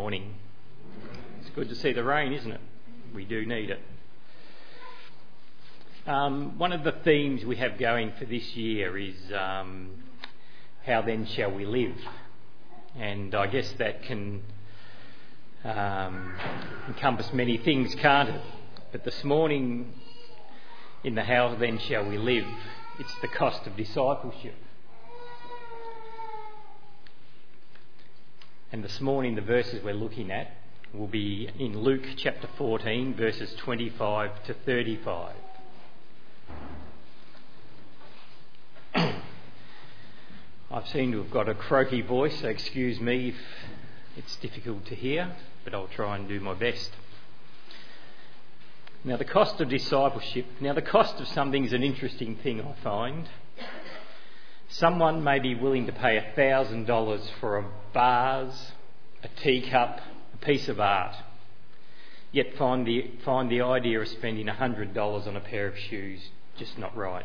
morning. It's good to see the rain, isn't it? We do need it. Um, one of the themes we have going for this year is um, how then shall we live? And I guess that can um, encompass many things, can't it? But this morning, in the how then shall we live, it's the cost of discipleship. And this morning, the verses we're looking at will be in Luke chapter 14, verses 25 to 35. I seem to have got a croaky voice, so excuse me if it's difficult to hear, but I'll try and do my best. Now, the cost of discipleship. Now, the cost of something is an interesting thing, I find. Someone may be willing to pay $1,000 for a vase, a teacup, a piece of art, yet find the, find the idea of spending $100 on a pair of shoes just not right.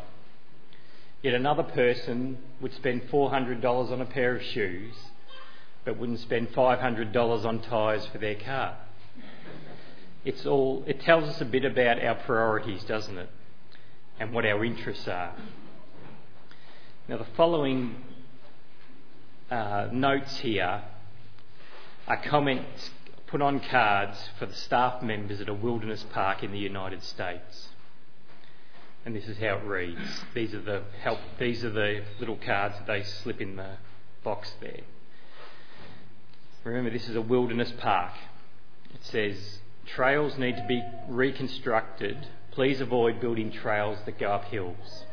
Yet another person would spend $400 on a pair of shoes, but wouldn't spend $500 on tyres for their car. It's all, it tells us a bit about our priorities, doesn't it? And what our interests are. Now, the following uh, notes here are comments put on cards for the staff members at a wilderness park in the United States. And this is how it reads. These are the help. These are the little cards that they slip in the box there. Remember, this is a wilderness park. It says trails need to be reconstructed. Please avoid building trails that go up hills.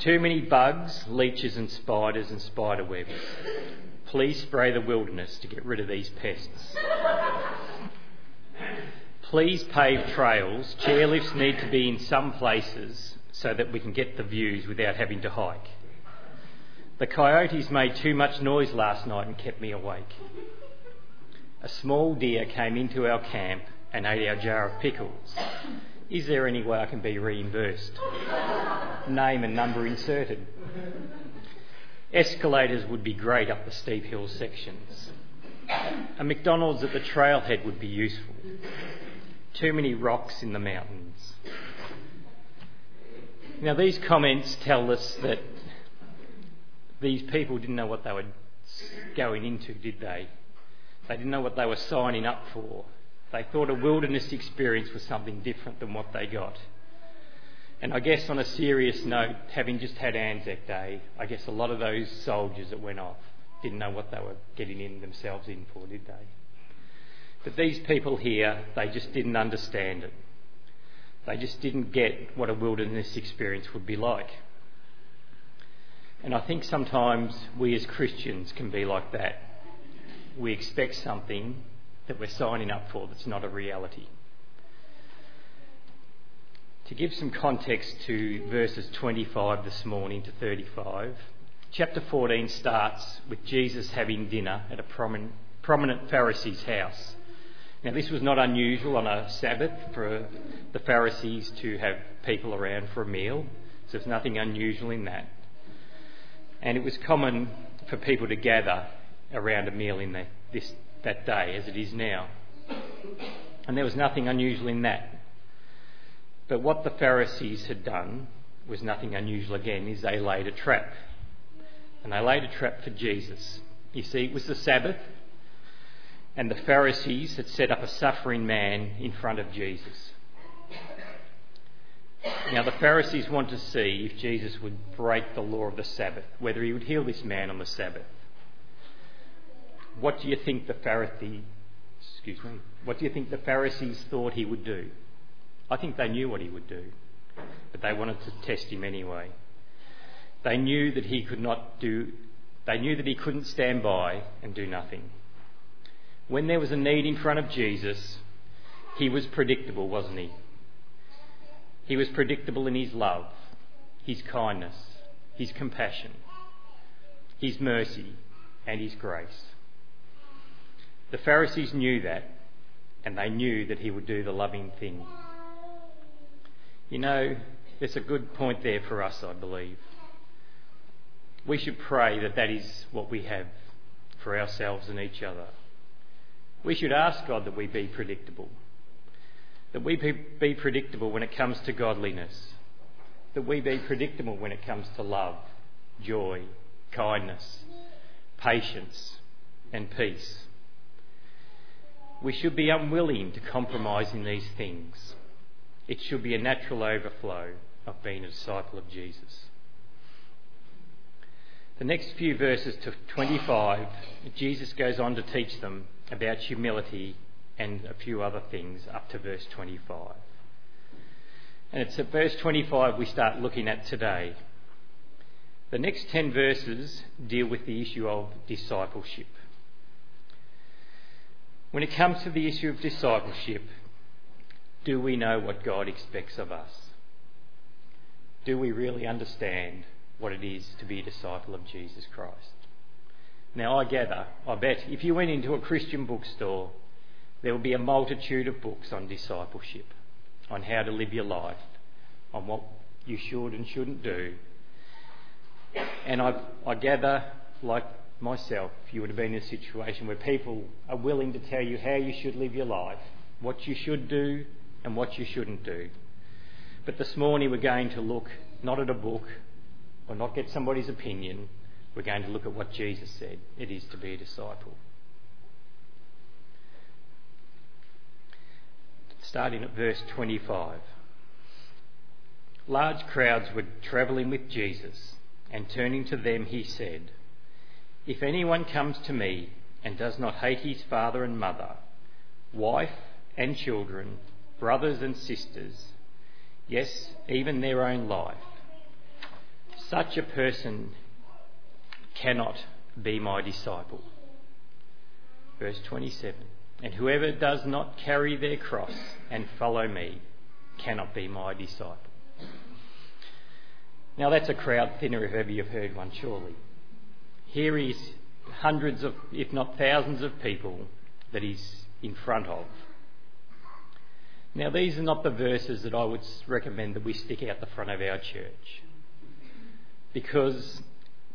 Too many bugs, leeches, and spiders and spider webs. Please spray the wilderness to get rid of these pests. Please pave trails. Chairlifts need to be in some places so that we can get the views without having to hike. The coyotes made too much noise last night and kept me awake. A small deer came into our camp and ate our jar of pickles. Is there any way I can be reimbursed? Name and number inserted. Escalators would be great up the steep hill sections. A McDonald's at the trailhead would be useful. Too many rocks in the mountains. Now, these comments tell us that these people didn't know what they were going into, did they? They didn't know what they were signing up for. They thought a wilderness experience was something different than what they got. And I guess on a serious note, having just had Anzac Day, I guess a lot of those soldiers that went off didn't know what they were getting in themselves in for, did they? But these people here, they just didn't understand it. They just didn't get what a wilderness experience would be like. And I think sometimes we as Christians can be like that. We expect something that we're signing up for that's not a reality. To give some context to verses 25 this morning to 35, chapter 14 starts with Jesus having dinner at a prominent, prominent Pharisee's house. Now, this was not unusual on a Sabbath for the Pharisees to have people around for a meal, so there's nothing unusual in that. And it was common for people to gather around a meal in the, this that day as it is now. And there was nothing unusual in that. But what the Pharisees had done was nothing unusual again, is they laid a trap. And they laid a trap for Jesus. You see, it was the Sabbath, and the Pharisees had set up a suffering man in front of Jesus. Now, the Pharisees wanted to see if Jesus would break the law of the Sabbath, whether he would heal this man on the Sabbath. What do you think the Pharisees, excuse me, what do you think the Pharisees thought he would do? I think they knew what he would do, but they wanted to test him anyway. They knew that he could not do, they knew that he couldn't stand by and do nothing. When there was a need in front of Jesus, he was predictable, wasn't he? He was predictable in his love, his kindness, his compassion, his mercy, and his grace. The Pharisees knew that, and they knew that he would do the loving thing. You know, there's a good point there for us, I believe. We should pray that that is what we have for ourselves and each other. We should ask God that we be predictable. That we be predictable when it comes to godliness. That we be predictable when it comes to love, joy, kindness, patience, and peace. We should be unwilling to compromise in these things. It should be a natural overflow of being a disciple of Jesus. The next few verses to 25, Jesus goes on to teach them about humility and a few other things up to verse 25. And it's at verse 25 we start looking at today. The next 10 verses deal with the issue of discipleship. When it comes to the issue of discipleship, do we know what God expects of us? Do we really understand what it is to be a disciple of Jesus Christ? Now, I gather, I bet, if you went into a Christian bookstore, there would be a multitude of books on discipleship, on how to live your life, on what you should and shouldn't do. And I, I gather, like myself, you would have been in a situation where people are willing to tell you how you should live your life, what you should do and what you shouldn't do. But this morning we're going to look not at a book or not get somebody's opinion, we're going to look at what Jesus said it is to be a disciple. Starting at verse 25. Large crowds were travelling with Jesus, and turning to them, he said, if anyone comes to me and does not hate his father and mother, wife and children, brothers and sisters, yes, even their own life, such a person cannot be my disciple. Verse 27 And whoever does not carry their cross and follow me cannot be my disciple. Now that's a crowd thinner if ever you've heard one, surely. Here is hundreds of, if not thousands of people that he's in front of. Now, these are not the verses that I would recommend that we stick out the front of our church because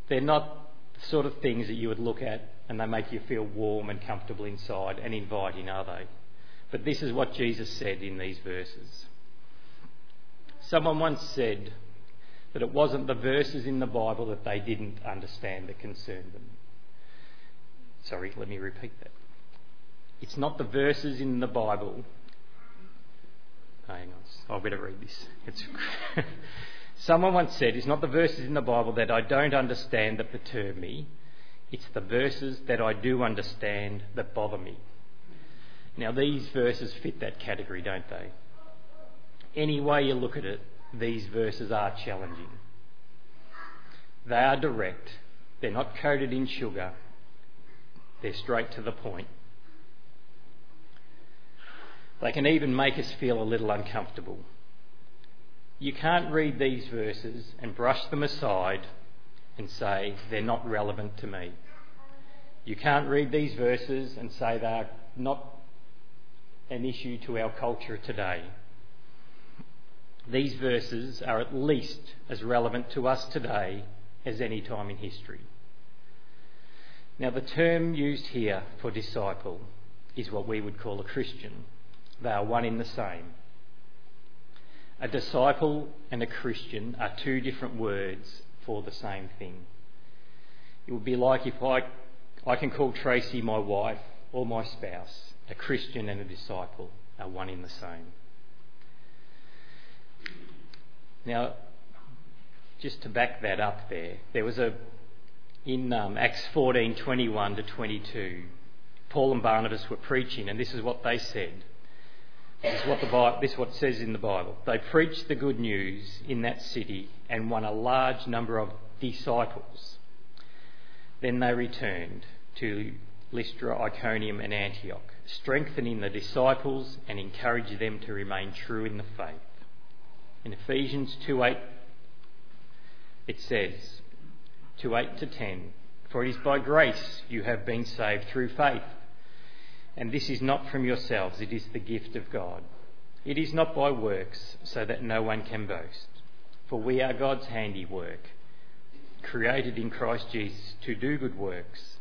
they're not the sort of things that you would look at and they make you feel warm and comfortable inside and inviting, are they? But this is what Jesus said in these verses. Someone once said, that it wasn't the verses in the Bible that they didn't understand that concerned them. Sorry, let me repeat that. It's not the verses in the Bible. hang on, I better read this. Someone once said, It's not the verses in the Bible that I don't understand that perturb me, it's the verses that I do understand that bother me. Now, these verses fit that category, don't they? Any way you look at it, these verses are challenging. They are direct, they're not coated in sugar, they're straight to the point. They can even make us feel a little uncomfortable. You can't read these verses and brush them aside and say they're not relevant to me. You can't read these verses and say they're not an issue to our culture today these verses are at least as relevant to us today as any time in history. Now, the term used here for disciple is what we would call a Christian. They are one in the same. A disciple and a Christian are two different words for the same thing. It would be like if I, I can call Tracy my wife or my spouse. A Christian and a disciple are one in the same. Now, just to back that up there, there was a, in um, Acts 14 21 to 22, Paul and Barnabas were preaching, and this is what they said. This is what, the, this is what it says in the Bible. They preached the good news in that city and won a large number of disciples. Then they returned to Lystra, Iconium, and Antioch, strengthening the disciples and encouraging them to remain true in the faith. In Ephesians 2 8, it says, 2 8 to 10, For it is by grace you have been saved through faith. And this is not from yourselves, it is the gift of God. It is not by works, so that no one can boast. For we are God's handiwork, created in Christ Jesus to do good works,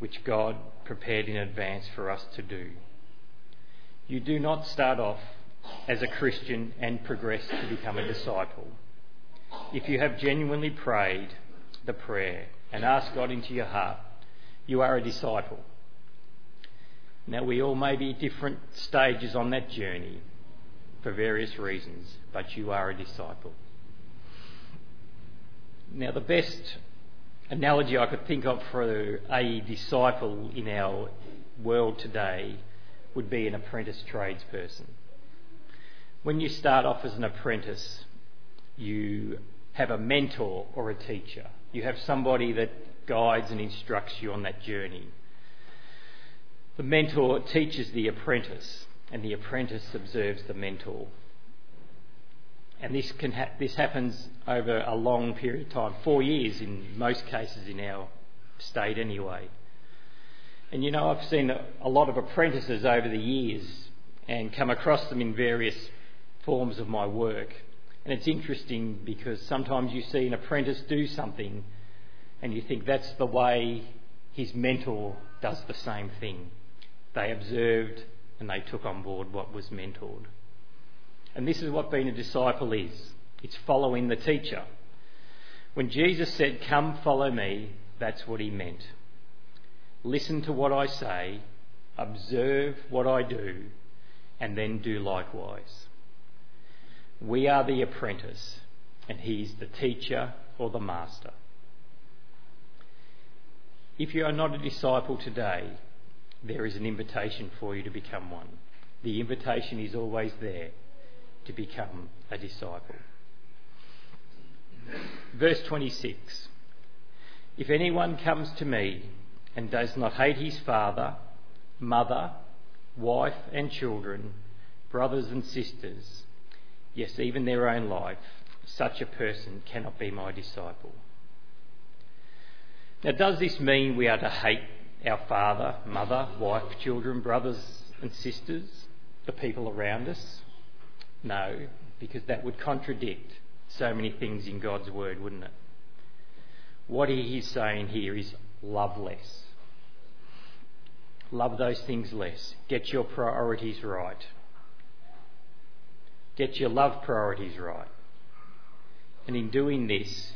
which God prepared in advance for us to do. You do not start off as a Christian and progress to become a disciple. If you have genuinely prayed the prayer and asked God into your heart, you are a disciple. Now, we all may be different stages on that journey for various reasons, but you are a disciple. Now, the best analogy I could think of for a disciple in our world today would be an apprentice tradesperson. When you start off as an apprentice, you have a mentor or a teacher. You have somebody that guides and instructs you on that journey. The mentor teaches the apprentice, and the apprentice observes the mentor. And this, can ha- this happens over a long period of time, four years in most cases in our state anyway. And you know, I've seen a, a lot of apprentices over the years and come across them in various forms of my work. And it's interesting because sometimes you see an apprentice do something and you think that's the way his mentor does the same thing. They observed and they took on board what was mentored. And this is what being a disciple is it's following the teacher. When Jesus said, Come, follow me, that's what he meant. Listen to what I say, observe what I do, and then do likewise. We are the apprentice, and he's the teacher or the master. If you are not a disciple today, there is an invitation for you to become one. The invitation is always there to become a disciple. Verse 26 If anyone comes to me and does not hate his father, mother, wife, and children, brothers and sisters, yes, even their own life, such a person cannot be my disciple. Now, does this mean we are to hate our father, mother, wife, children, brothers, and sisters, the people around us? No, because that would contradict so many things in God's word, wouldn't it? What he is saying here is love less. Love those things less. Get your priorities right. Get your love priorities right. And in doing this,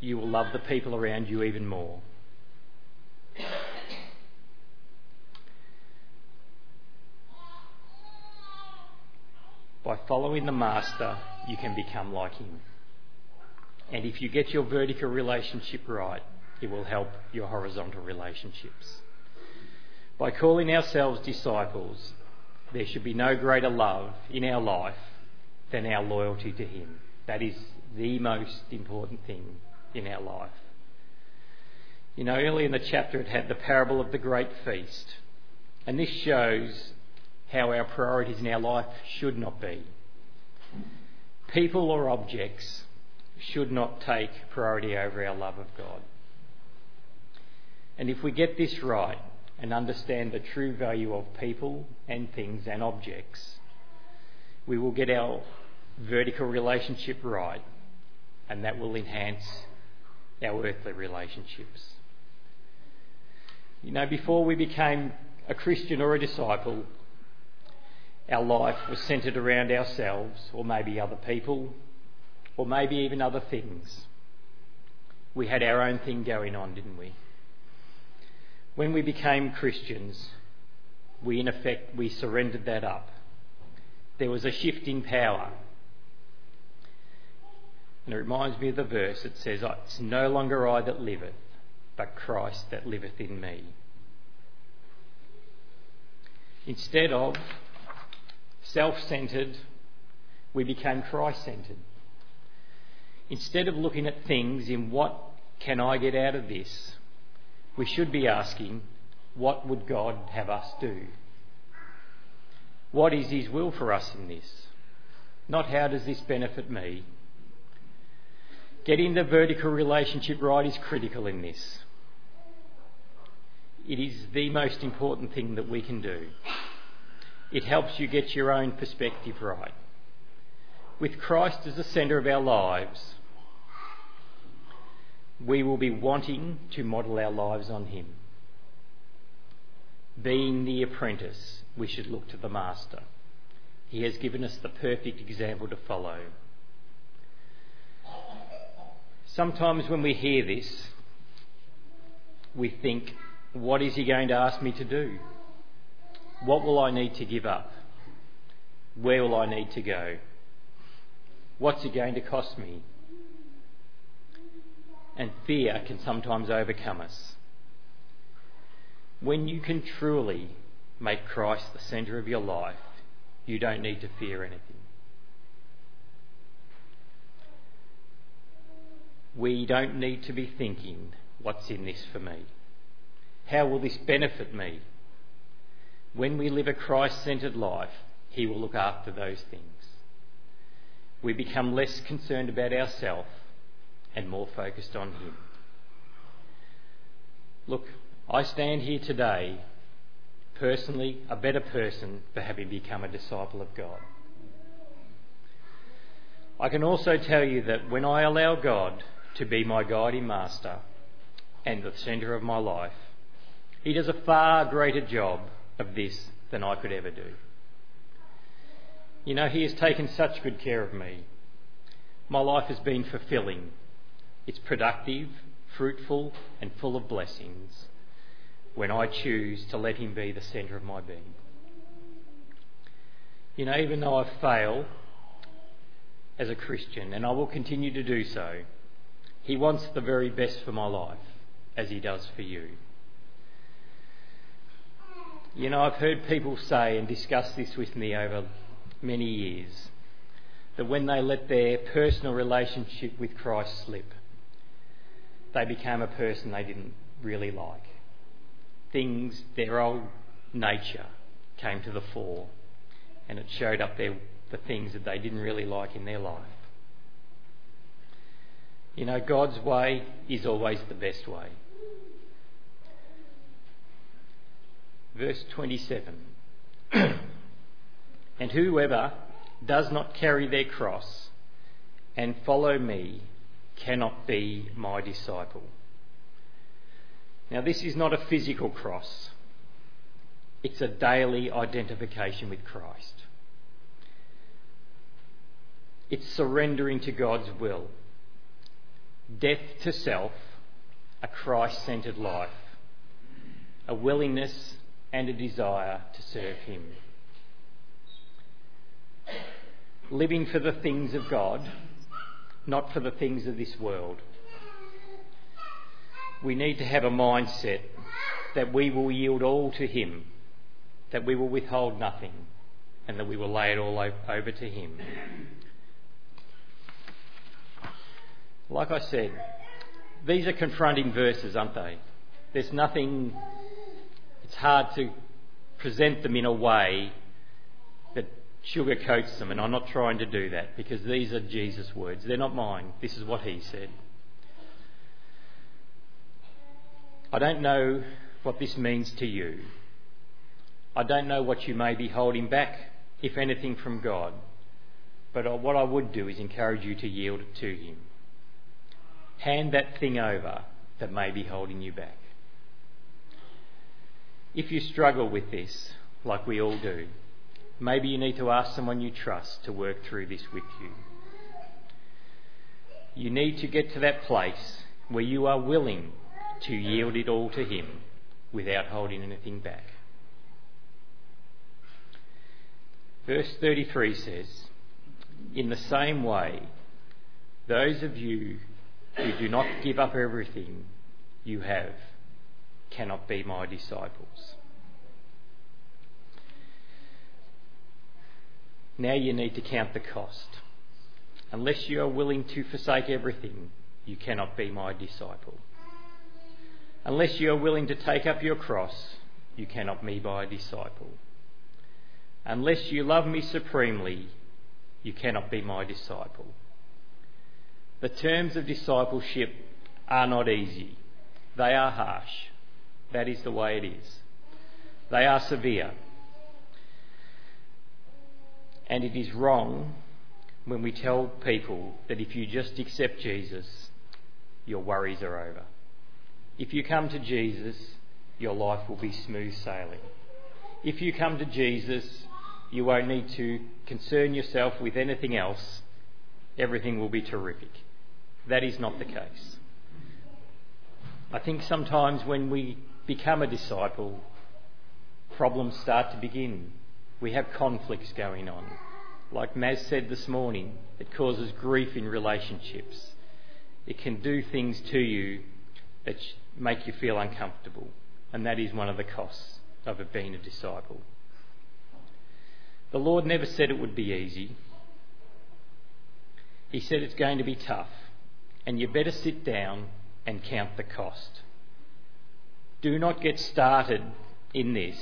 you will love the people around you even more. By following the Master, you can become like him. And if you get your vertical relationship right, it will help your horizontal relationships. By calling ourselves disciples, there should be no greater love in our life than our loyalty to Him. That is the most important thing in our life. You know, early in the chapter it had the parable of the great feast. And this shows how our priorities in our life should not be. People or objects should not take priority over our love of God. And if we get this right and understand the true value of people and things and objects, we will get our vertical relationship right, and that will enhance our earthly relationships. You know, before we became a Christian or a disciple, our life was centred around ourselves, or maybe other people, or maybe even other things. We had our own thing going on, didn't we? When we became Christians, we in effect we surrendered that up. There was a shift in power. And it reminds me of the verse that says, It's no longer I that liveth, but Christ that liveth in me. Instead of self centered, we became Christ centered. Instead of looking at things in what can I get out of this, we should be asking, what would God have us do? What is His will for us in this? Not how does this benefit me? Getting the vertical relationship right is critical in this. It is the most important thing that we can do. It helps you get your own perspective right. With Christ as the centre of our lives, we will be wanting to model our lives on Him. being the apprentice, we should look to the Master. He has given us the perfect example to follow. Sometimes when we hear this, we think, what is he going to ask me to do? What will I need to give up? Where will I need to go? What's it going to cost me? And fear can sometimes overcome us. When you can truly make Christ the centre of your life, you don't need to fear anything. We don't need to be thinking, what's in this for me? How will this benefit me? When we live a Christ centred life, He will look after those things. We become less concerned about ourselves and more focused on Him. Look, I stand here today, personally, a better person for having become a disciple of God. I can also tell you that when I allow God to be my guiding master and the centre of my life, He does a far greater job of this than I could ever do. You know, He has taken such good care of me. My life has been fulfilling. It's productive, fruitful, and full of blessings when I choose to let Him be the centre of my being. You know, even though I fail as a Christian, and I will continue to do so, He wants the very best for my life, as He does for you. You know, I've heard people say and discuss this with me over many years that when they let their personal relationship with Christ slip, they became a person they didn't really like things, their old nature came to the fore and it showed up their, the things that they didn't really like in their life. You know, God's way is always the best way. Verse 27 And whoever does not carry their cross and follow me cannot be my disciple. Now, this is not a physical cross, it's a daily identification with Christ. It's surrendering to God's will, death to self, a Christ centered life, a willingness and a desire to serve Him. Living for the things of God, not for the things of this world we need to have a mindset that we will yield all to Him, that we will withhold nothing, and that we will lay it all over to Him. Like I said, these are confronting verses, aren't they? There's nothing, it's hard to present them in a way that sugarcoats them, and I'm not trying to do that because these are Jesus' words. They're not mine. This is what He said. I don't know what this means to you. I don't know what you may be holding back, if anything, from God. But what I would do is encourage you to yield it to Him. Hand that thing over that may be holding you back. If you struggle with this, like we all do, maybe you need to ask someone you trust to work through this with you. You need to get to that place where you are willing to yield it all to Him without holding anything back. Verse 33 says, In the same way, those of you who do not give up everything you have cannot be my disciples. Now you need to count the cost. Unless you are willing to forsake everything, you cannot be my disciple. Unless you are willing to take up your cross, you cannot be my disciple. Unless you love me supremely, you cannot be my disciple. The terms of discipleship are not easy. They are harsh. That is the way it is. They are severe. And it is wrong when we tell people that if you just accept Jesus, your worries are over. If you come to Jesus, your life will be smooth sailing. If you come to Jesus, you won't need to concern yourself with anything else. Everything will be terrific. That is not the case. I think sometimes when we become a disciple, problems start to begin. We have conflicts going on. Like Maz said this morning, it causes grief in relationships. It can do things to you that make you feel uncomfortable, and that is one of the costs of being a disciple. The Lord never said it would be easy. He said it's going to be tough, and you better sit down and count the cost. Do not get started in this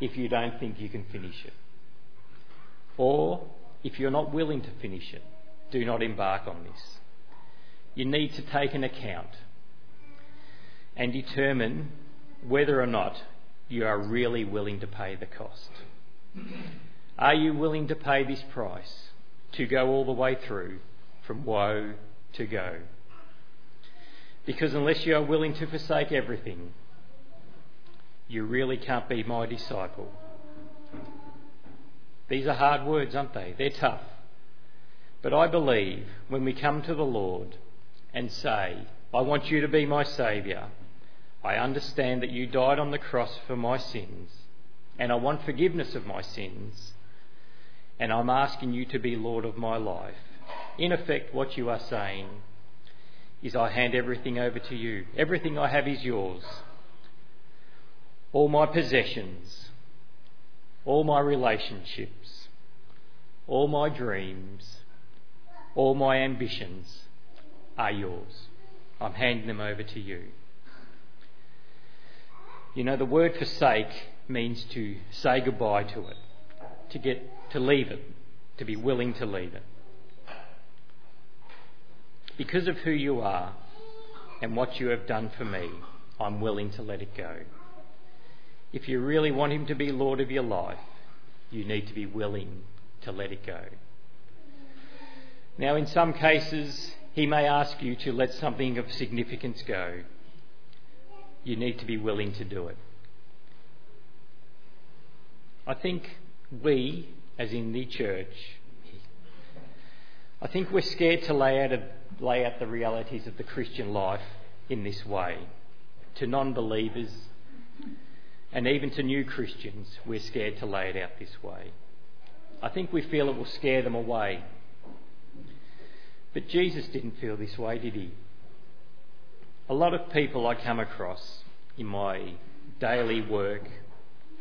if you don't think you can finish it. Or if you're not willing to finish it, do not embark on this. You need to take an account and determine whether or not you are really willing to pay the cost. Are you willing to pay this price to go all the way through from woe to go? Because unless you are willing to forsake everything, you really can't be my disciple. These are hard words, aren't they? They're tough. But I believe when we come to the Lord and say, I want you to be my Saviour, I understand that you died on the cross for my sins, and I want forgiveness of my sins, and I'm asking you to be Lord of my life. In effect, what you are saying is, I hand everything over to you. Everything I have is yours. All my possessions, all my relationships, all my dreams, all my ambitions are yours. I'm handing them over to you. You know, the word forsake means to say goodbye to it, to get to leave it, to be willing to leave it because of who you are and what you have done for me, I'm willing to let it go. If you really want Him to be Lord of your life, you need to be willing to let it go. Now, in some cases, He may ask you to let something of significance go. You need to be willing to do it. I think we, as in the church, I think we're scared to lay out, a, lay out the realities of the Christian life in this way. To non believers and even to new Christians, we're scared to lay it out this way. I think we feel it will scare them away. But Jesus didn't feel this way, did he? A lot of people I come across in my daily work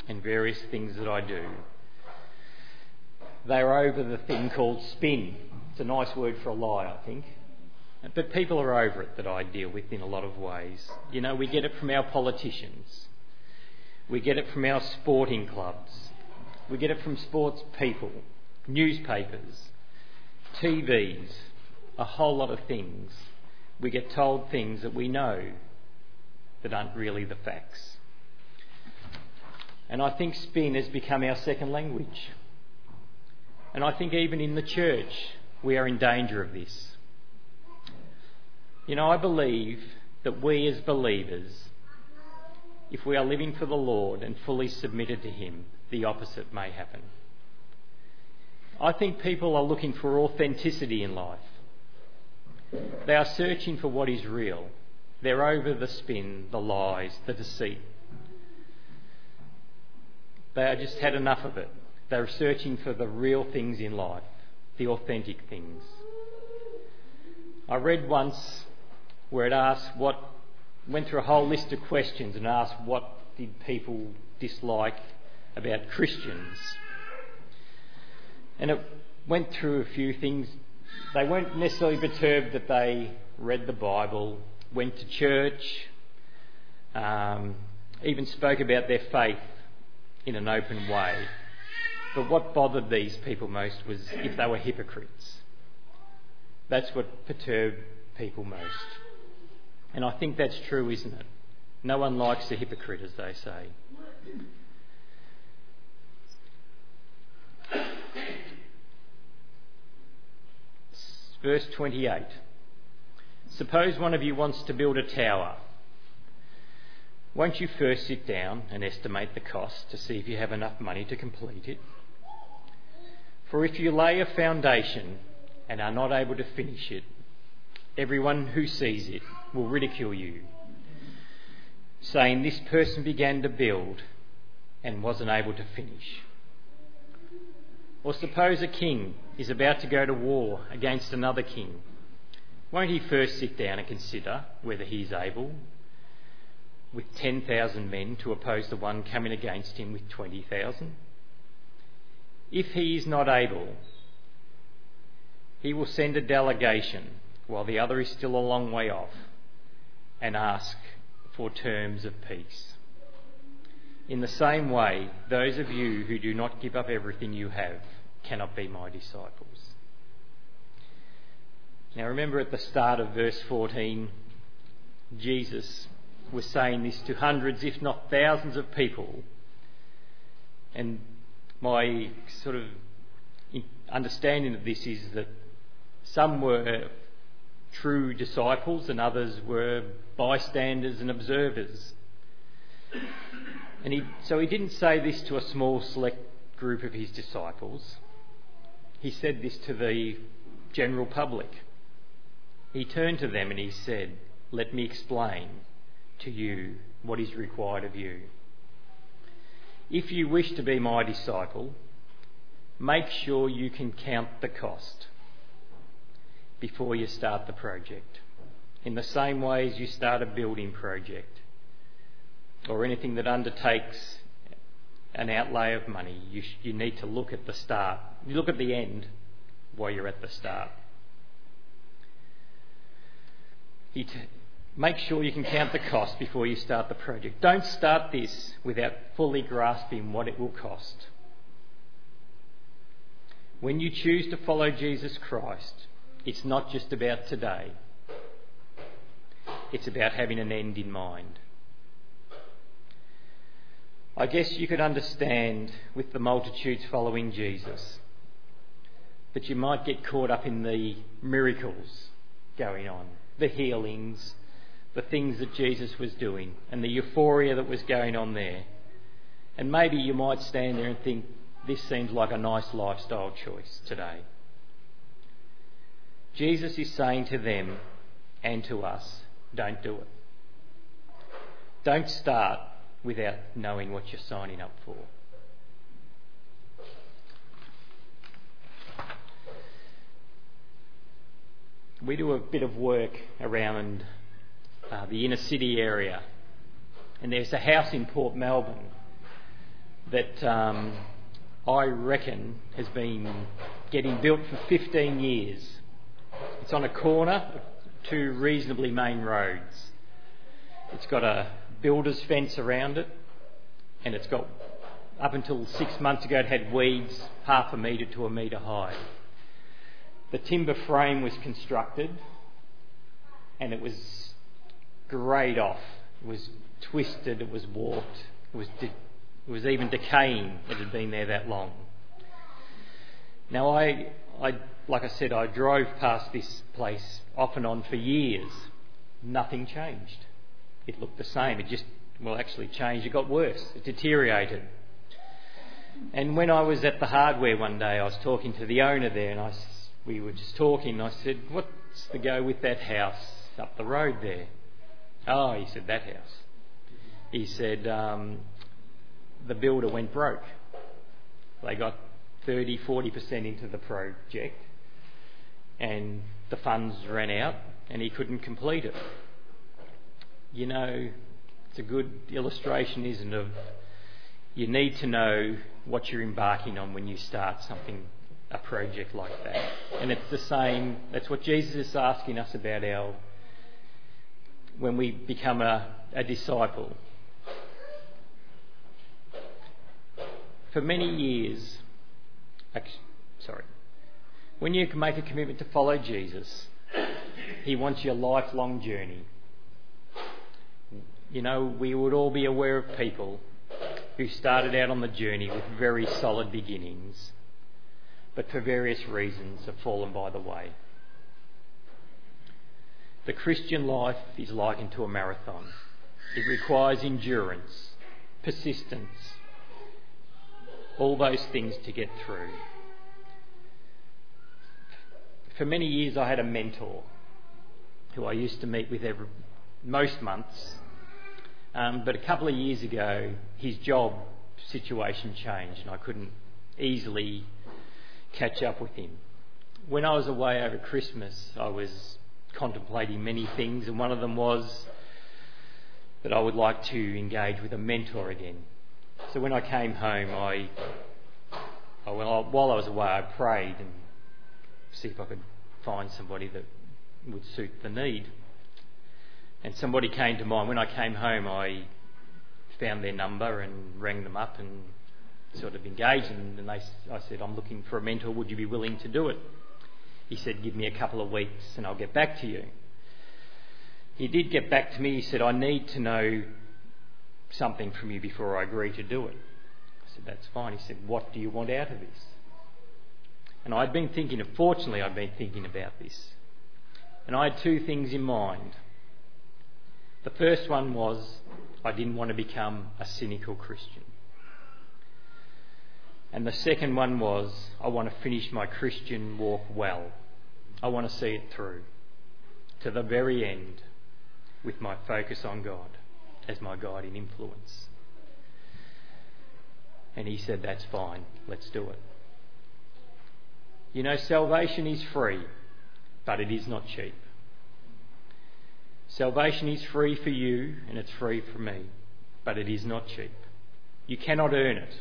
and various things that I do, they're over the thing called spin. It's a nice word for a lie, I think. But people are over it that I deal with in a lot of ways. You know, we get it from our politicians. We get it from our sporting clubs. We get it from sports people, newspapers, TVs, a whole lot of things. We get told things that we know that aren't really the facts. And I think spin has become our second language. And I think even in the church, we are in danger of this. You know, I believe that we as believers, if we are living for the Lord and fully submitted to Him, the opposite may happen. I think people are looking for authenticity in life. They are searching for what is real. They're over the spin, the lies, the deceit. They have just had enough of it. They're searching for the real things in life the authentic things. I read once where it asked what, went through a whole list of questions and asked what did people dislike about Christians. And it went through a few things. They weren't necessarily perturbed that they read the Bible, went to church, um, even spoke about their faith in an open way. But what bothered these people most was if they were hypocrites. That's what perturbed people most. And I think that's true, isn't it? No one likes a hypocrite, as they say. Verse 28. Suppose one of you wants to build a tower. won't you first sit down and estimate the cost to see if you have enough money to complete it? For if you lay a foundation and are not able to finish it, everyone who sees it will ridicule you, saying, This person began to build and wasn't able to finish. Or suppose a king is about to go to war against another king. Won't he first sit down and consider whether he is able, with 10,000 men, to oppose the one coming against him with 20,000? If he is not able, he will send a delegation while the other is still a long way off and ask for terms of peace. In the same way, those of you who do not give up everything you have cannot be my disciples. Now remember at the start of verse 14, Jesus was saying this to hundreds, if not thousands of people. And my sort of understanding of this is that some were true disciples and others were bystanders and observers. And he, so he didn't say this to a small select group of his disciples. He said this to the general public. He turned to them and he said, Let me explain to you what is required of you. If you wish to be my disciple, make sure you can count the cost before you start the project. In the same way as you start a building project or anything that undertakes an outlay of money, you, sh- you need to look at the start. You look at the end while you're at the start. T- make sure you can count the cost before you start the project. Don't start this without fully grasping what it will cost. When you choose to follow Jesus Christ, it's not just about today, it's about having an end in mind. I guess you could understand with the multitudes following Jesus that you might get caught up in the miracles going on, the healings, the things that Jesus was doing, and the euphoria that was going on there. And maybe you might stand there and think, this seems like a nice lifestyle choice today. Jesus is saying to them and to us, don't do it. Don't start without knowing what you're signing up for. We do a bit of work around uh, the inner city area, and there's a house in Port Melbourne that um, I reckon has been getting built for 15 years. It's on a corner of two reasonably main roads. It's got a builder's fence around it, and it's got, up until six months ago, it had weeds half a metre to a metre high. The timber frame was constructed, and it was greyed off. It was twisted, it was warped, it was, de- it was even decaying, it had been there that long. Now, I, I, like I said, I drove past this place off and on for years. Nothing changed. It looked the same. It just, well, actually changed. It got worse. It deteriorated. And when I was at the hardware one day, I was talking to the owner there, and I, we were just talking. And I said, "What's the go with that house up the road there?" Oh, he said, "That house." He said, um, "The builder went broke. They got 30, 40% into the project, and the funds ran out, and he couldn't complete it. You know, it's a good illustration, isn't it, of you need to know what you're embarking on when you start something, a project like that. And it's the same, that's what Jesus is asking us about our, when we become a, a disciple. For many years, sorry, when you make a commitment to follow Jesus, He wants your lifelong journey. You know, we would all be aware of people who started out on the journey with very solid beginnings, but for various reasons have fallen by the way. The Christian life is likened to a marathon. It requires endurance, persistence, all those things to get through. For many years, I had a mentor who I used to meet with every, most months. Um, but a couple of years ago, his job situation changed and I couldn't easily catch up with him. When I was away over Christmas, I was contemplating many things, and one of them was that I would like to engage with a mentor again. So when I came home, I, I while I was away, I prayed and see if I could find somebody that would suit the need. And somebody came to mind. When I came home, I found their number and rang them up and sort of engaged. And, and they, I said, I'm looking for a mentor. Would you be willing to do it? He said, Give me a couple of weeks and I'll get back to you. He did get back to me. He said, I need to know something from you before I agree to do it. I said, That's fine. He said, What do you want out of this? And I'd been thinking, fortunately, I'd been thinking about this. And I had two things in mind. The first one was I didn't want to become a cynical Christian. And the second one was I want to finish my Christian walk well. I want to see it through to the very end with my focus on God as my guiding influence. And he said, That's fine, let's do it. You know, salvation is free, but it is not cheap. Salvation is free for you and it's free for me, but it is not cheap. You cannot earn it.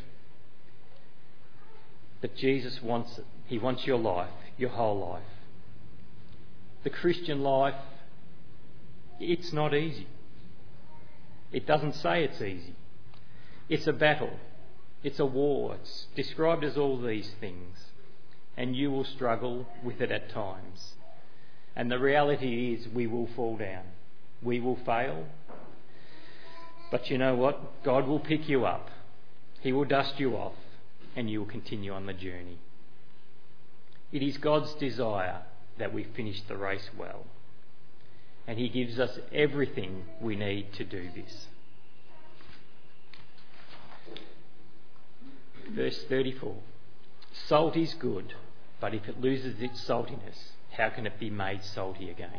But Jesus wants it. He wants your life, your whole life. The Christian life, it's not easy. It doesn't say it's easy. It's a battle. It's a war. It's described as all these things. And you will struggle with it at times. And the reality is, we will fall down. We will fail. But you know what? God will pick you up. He will dust you off and you will continue on the journey. It is God's desire that we finish the race well. And He gives us everything we need to do this. Verse 34 Salt is good, but if it loses its saltiness, how can it be made salty again?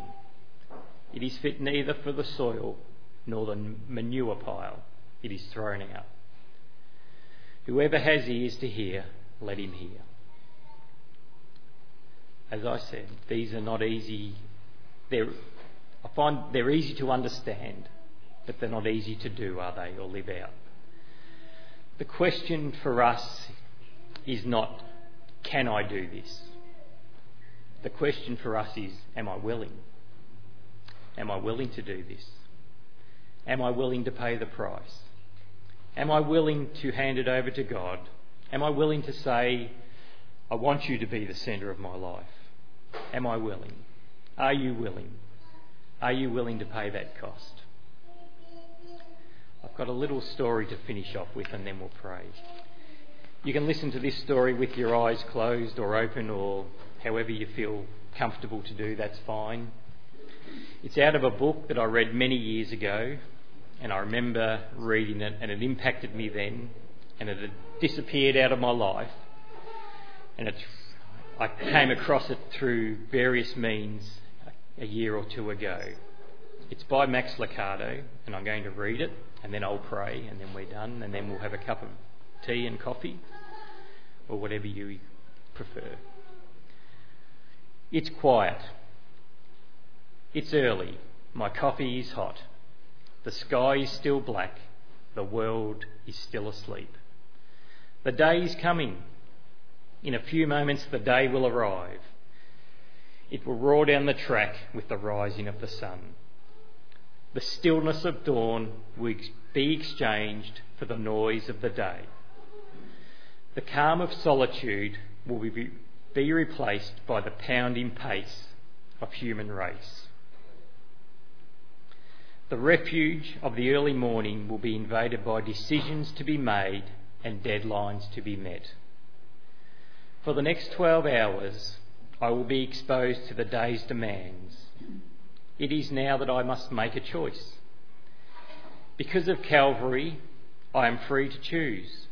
It is fit neither for the soil nor the manure pile. It is thrown out. Whoever has ears to hear, let him hear. As I said, these are not easy. They're, I find they're easy to understand, but they're not easy to do, are they, or live out? The question for us is not, can I do this? The question for us is, am I willing? Am I willing to do this? Am I willing to pay the price? Am I willing to hand it over to God? Am I willing to say, I want you to be the centre of my life? Am I willing? Are you willing? Are you willing to pay that cost? I've got a little story to finish off with and then we'll pray. You can listen to this story with your eyes closed or open or however you feel comfortable to do, that's fine. It's out of a book that I read many years ago, and I remember reading it, and it impacted me then, and it had disappeared out of my life. And it's, I came across it through various means a year or two ago. It's by Max Lucado, and I'm going to read it, and then I'll pray, and then we're done, and then we'll have a cup of tea and coffee, or whatever you prefer. It's quiet. It's early. My coffee is hot. The sky is still black. The world is still asleep. The day is coming. In a few moments, the day will arrive. It will roar down the track with the rising of the sun. The stillness of dawn will be exchanged for the noise of the day. The calm of solitude will be, replaced by the pounding pace of human race. The refuge of the early morning will be invaded by decisions to be made and deadlines to be met. For the next 12 hours, I will be exposed to the day's demands. It is now that I must make a choice. Because of Calvary, I am free to choose,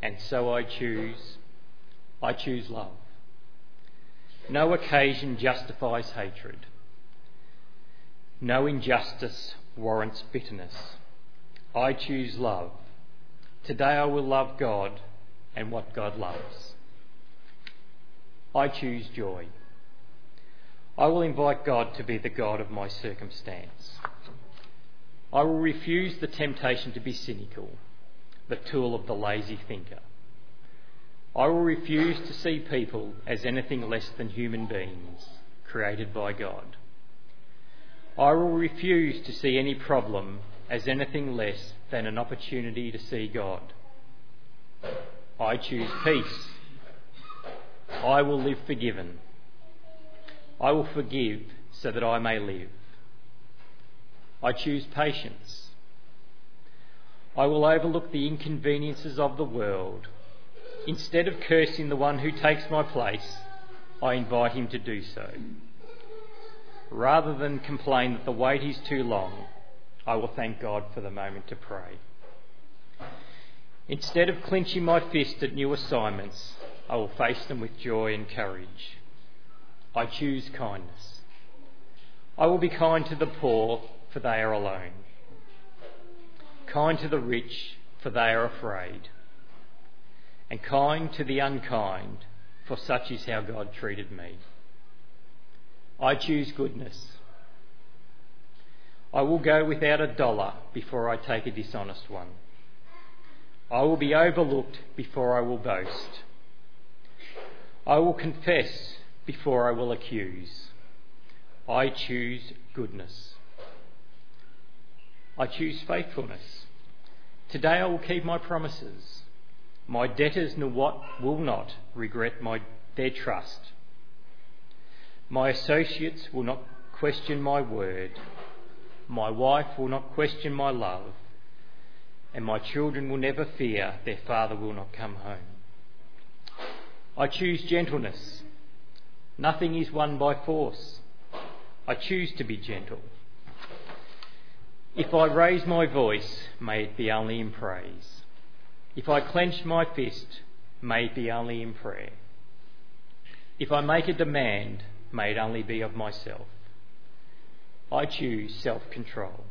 and so I choose. I choose love. No occasion justifies hatred. No injustice warrants bitterness. I choose love. Today I will love God and what God loves. I choose joy. I will invite God to be the God of my circumstance. I will refuse the temptation to be cynical, the tool of the lazy thinker. I will refuse to see people as anything less than human beings created by God. I will refuse to see any problem as anything less than an opportunity to see God. I choose peace. I will live forgiven. I will forgive so that I may live. I choose patience. I will overlook the inconveniences of the world. Instead of cursing the one who takes my place, I invite him to do so. Rather than complain that the wait is too long, I will thank God for the moment to pray. Instead of clenching my fist at new assignments, I will face them with joy and courage. I choose kindness. I will be kind to the poor, for they are alone. Kind to the rich, for they are afraid. And kind to the unkind, for such is how God treated me. I choose goodness. I will go without a dollar before I take a dishonest one. I will be overlooked before I will boast. I will confess before I will accuse. I choose goodness. I choose faithfulness. Today I will keep my promises. My debtors will not regret my, their trust. My associates will not question my word. My wife will not question my love. And my children will never fear their father will not come home. I choose gentleness. Nothing is won by force. I choose to be gentle. If I raise my voice, may it be only in praise. If I clench my fist, may it be only in prayer. If I make a demand, may it only be of myself. I choose self control.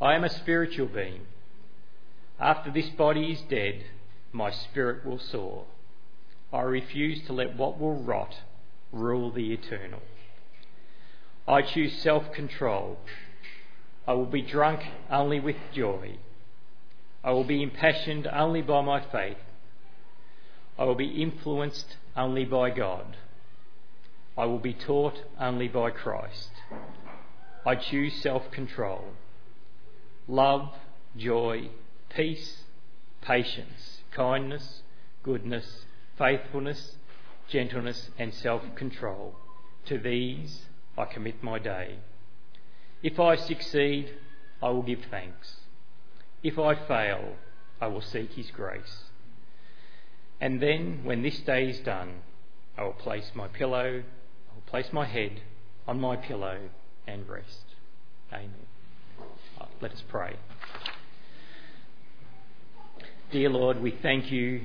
I am a spiritual being. After this body is dead, my spirit will soar. I refuse to let what will rot rule the eternal. I choose self control. I will be drunk only with joy. I will be impassioned only by my faith. I will be influenced only by God. I will be taught only by Christ. I choose self control. Love, joy, peace, patience, kindness, goodness, faithfulness, gentleness, and self control. To these I commit my day. If I succeed, I will give thanks. If I fail, I will seek His grace. And then, when this day is done, I will place my pillow place my head on my pillow and rest. Amen. Uh, let us pray. Dear Lord, we thank you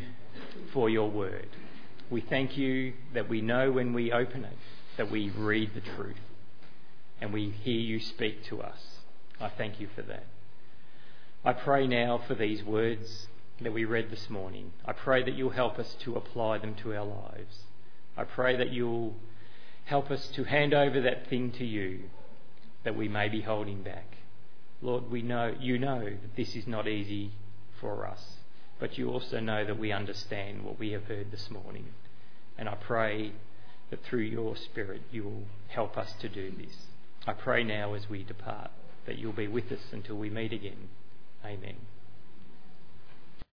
for your word. We thank you that we know when we open it that we read the truth and we hear you speak to us. I thank you for that. I pray now for these words that we read this morning. I pray that you'll help us to apply them to our lives. I pray that you'll Help us to hand over that thing to you that we may be holding back. Lord, we know you know that this is not easy for us, but you also know that we understand what we have heard this morning. And I pray that through your Spirit you will help us to do this. I pray now as we depart that you'll be with us until we meet again. Amen.